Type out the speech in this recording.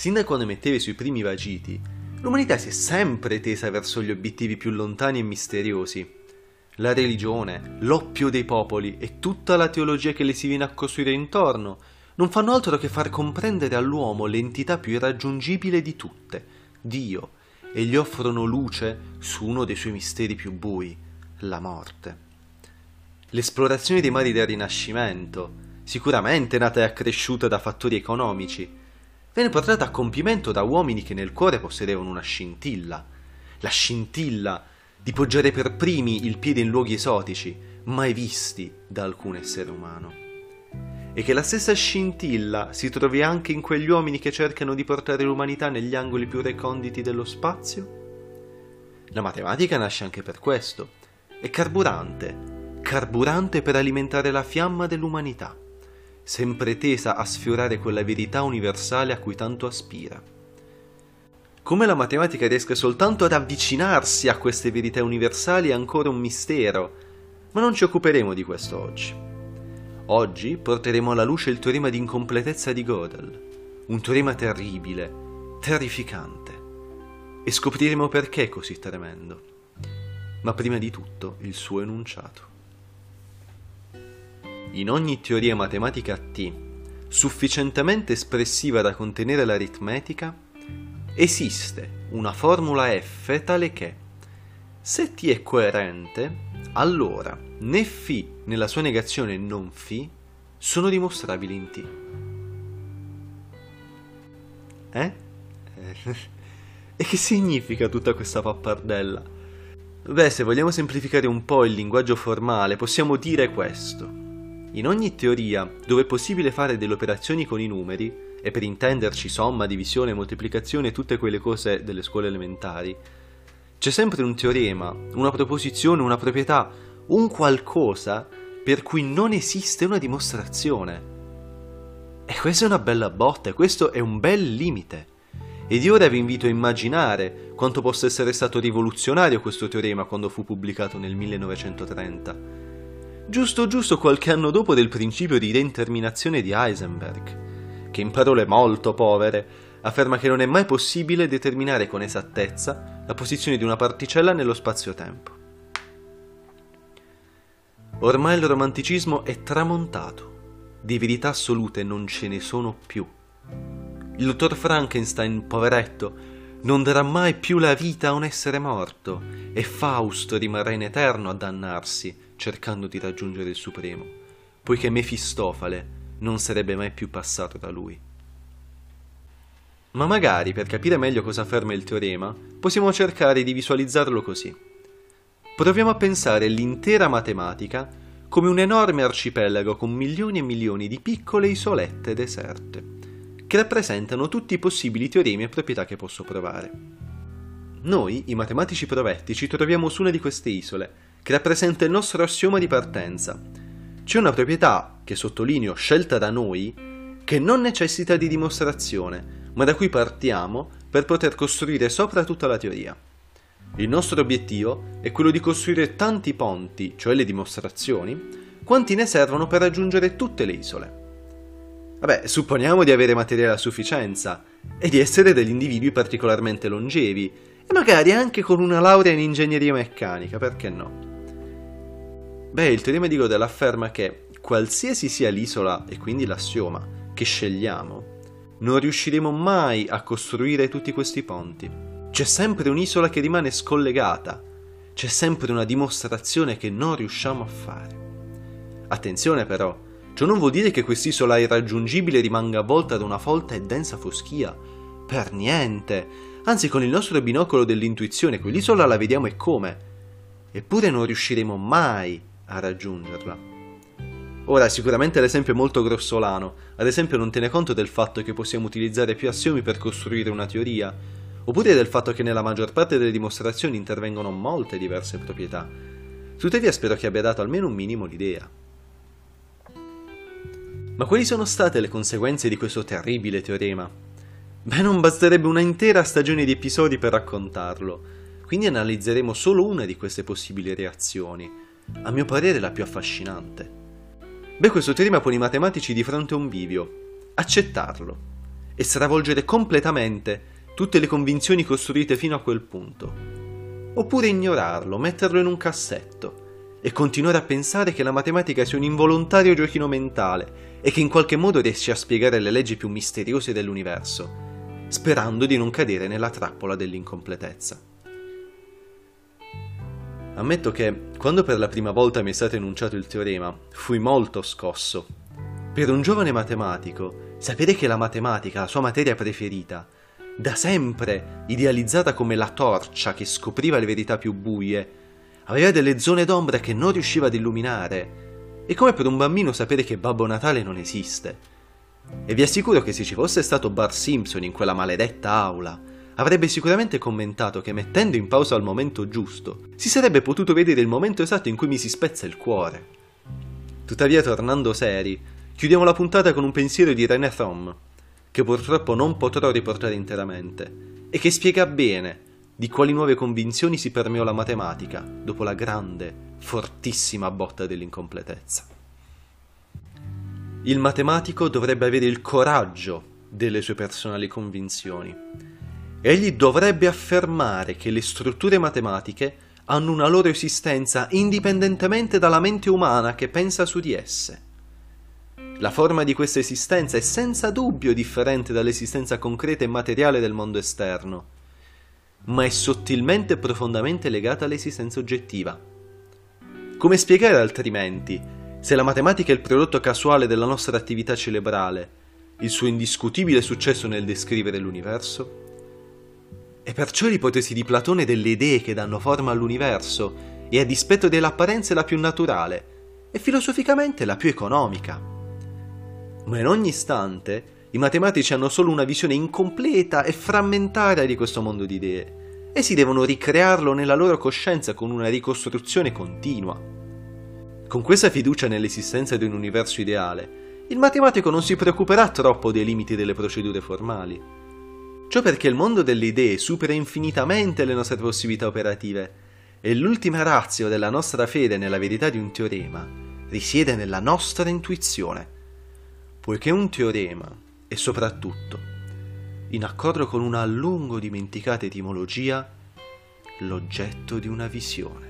Sin da quando emetteva i suoi primi vagiti, l'umanità si è sempre tesa verso gli obiettivi più lontani e misteriosi. La religione, l'oppio dei popoli e tutta la teologia che le si viene a costruire intorno non fanno altro che far comprendere all'uomo l'entità più irraggiungibile di tutte, Dio, e gli offrono luce su uno dei suoi misteri più bui, la morte. L'esplorazione dei mari del Rinascimento, sicuramente nata e accresciuta da fattori economici, venne portata a compimento da uomini che nel cuore possedevano una scintilla, la scintilla di poggiare per primi il piede in luoghi esotici, mai visti da alcun essere umano. E che la stessa scintilla si trovi anche in quegli uomini che cercano di portare l'umanità negli angoli più reconditi dello spazio? La matematica nasce anche per questo, è carburante, carburante per alimentare la fiamma dell'umanità, sempre tesa a sfiorare quella verità universale a cui tanto aspira. Come la matematica riesca soltanto ad avvicinarsi a queste verità universali è ancora un mistero, ma non ci occuperemo di questo oggi. Oggi porteremo alla luce il teorema di incompletezza di Gödel, un teorema terribile, terrificante, e scopriremo perché è così tremendo. Ma prima di tutto il suo enunciato. In ogni teoria matematica T, sufficientemente espressiva da contenere l'aritmetica, esiste una formula f tale che se t è coerente, allora né φ nella sua negazione non φ sono dimostrabili in t. Eh? e che significa tutta questa pappardella? Beh, se vogliamo semplificare un po' il linguaggio formale, possiamo dire questo. In ogni teoria dove è possibile fare delle operazioni con i numeri, e per intenderci somma, divisione, moltiplicazione e tutte quelle cose delle scuole elementari, c'è sempre un teorema, una proposizione, una proprietà, un qualcosa per cui non esiste una dimostrazione. E questa è una bella botta, questo è un bel limite. Ed ora vi invito a immaginare quanto possa essere stato rivoluzionario questo teorema quando fu pubblicato nel 1930. Giusto giusto qualche anno dopo del principio di reinterminazione di Heisenberg che in parole molto povere afferma che non è mai possibile determinare con esattezza la posizione di una particella nello spazio-tempo. Ormai il romanticismo è tramontato, di verità assolute non ce ne sono più. Il dottor Frankenstein, poveretto, non darà mai più la vita a un essere morto e Fausto rimarrà in eterno a dannarsi cercando di raggiungere il Supremo, poiché Mefistofale non sarebbe mai più passato da lui. Ma magari, per capire meglio cosa afferma il teorema, possiamo cercare di visualizzarlo così. Proviamo a pensare l'intera matematica come un enorme arcipelago con milioni e milioni di piccole isolette deserte, che rappresentano tutti i possibili teoremi e proprietà che posso provare. Noi, i matematici provetti, ci troviamo su una di queste isole, che rappresenta il nostro assioma di partenza, c'è una proprietà, che sottolineo scelta da noi, che non necessita di dimostrazione, ma da cui partiamo per poter costruire sopra tutta la teoria. Il nostro obiettivo è quello di costruire tanti ponti, cioè le dimostrazioni, quanti ne servono per raggiungere tutte le isole. Vabbè, supponiamo di avere materiale a sufficienza e di essere degli individui particolarmente longevi e magari anche con una laurea in ingegneria meccanica, perché no? Beh, il teorema di Gödel afferma che qualsiasi sia l'isola e quindi l'assioma che scegliamo, non riusciremo mai a costruire tutti questi ponti. C'è sempre un'isola che rimane scollegata, c'è sempre una dimostrazione che non riusciamo a fare. Attenzione però, ciò non vuol dire che quest'isola irraggiungibile rimanga avvolta da una folta e densa foschia. Per niente. Anzi, con il nostro binocolo dell'intuizione, quell'isola la vediamo e come. Eppure non riusciremo mai a raggiungerla. Ora, sicuramente l'esempio è molto grossolano, ad esempio non tiene conto del fatto che possiamo utilizzare più assiomi per costruire una teoria, oppure del fatto che nella maggior parte delle dimostrazioni intervengono molte diverse proprietà. Tuttavia spero che abbia dato almeno un minimo l'idea. Ma quali sono state le conseguenze di questo terribile teorema? Beh, non basterebbe una intera stagione di episodi per raccontarlo, quindi analizzeremo solo una di queste possibili reazioni a mio parere la più affascinante. Beh, questo teorema pone i matematici di fronte a un bivio, accettarlo e stravolgere completamente tutte le convinzioni costruite fino a quel punto. Oppure ignorarlo, metterlo in un cassetto e continuare a pensare che la matematica sia un involontario giochino mentale e che in qualche modo riesce a spiegare le leggi più misteriose dell'universo, sperando di non cadere nella trappola dell'incompletezza. Ammetto che, quando per la prima volta mi è stato enunciato il teorema, fui molto scosso. Per un giovane matematico, sapere che la matematica, la sua materia preferita, da sempre idealizzata come la torcia che scopriva le verità più buie, aveva delle zone d'ombra che non riusciva ad illuminare. È come per un bambino sapere che Babbo Natale non esiste. E vi assicuro che se ci fosse stato Bar Simpson in quella maledetta aula, avrebbe sicuramente commentato che mettendo in pausa al momento giusto, si sarebbe potuto vedere il momento esatto in cui mi si spezza il cuore. Tuttavia, tornando seri, chiudiamo la puntata con un pensiero di René Thom, che purtroppo non potrò riportare interamente, e che spiega bene di quali nuove convinzioni si permeò la matematica dopo la grande, fortissima botta dell'incompletezza. Il matematico dovrebbe avere il coraggio delle sue personali convinzioni. Egli dovrebbe affermare che le strutture matematiche hanno una loro esistenza indipendentemente dalla mente umana che pensa su di esse. La forma di questa esistenza è senza dubbio differente dall'esistenza concreta e materiale del mondo esterno, ma è sottilmente e profondamente legata all'esistenza oggettiva. Come spiegare altrimenti, se la matematica è il prodotto casuale della nostra attività cerebrale, il suo indiscutibile successo nel descrivere l'universo? E perciò l'ipotesi di Platone delle idee che danno forma all'universo è a dispetto dell'apparenza la più naturale e filosoficamente la più economica ma in ogni istante i matematici hanno solo una visione incompleta e frammentaria di questo mondo di idee e si devono ricrearlo nella loro coscienza con una ricostruzione continua. Con questa fiducia nell'esistenza di un universo ideale, il matematico non si preoccuperà troppo dei limiti delle procedure formali. Ciò perché il mondo delle idee supera infinitamente le nostre possibilità operative e l'ultima razio della nostra fede nella verità di un teorema risiede nella nostra intuizione poiché un teorema è soprattutto, in accordo con una a lungo dimenticata etimologia, l'oggetto di una visione.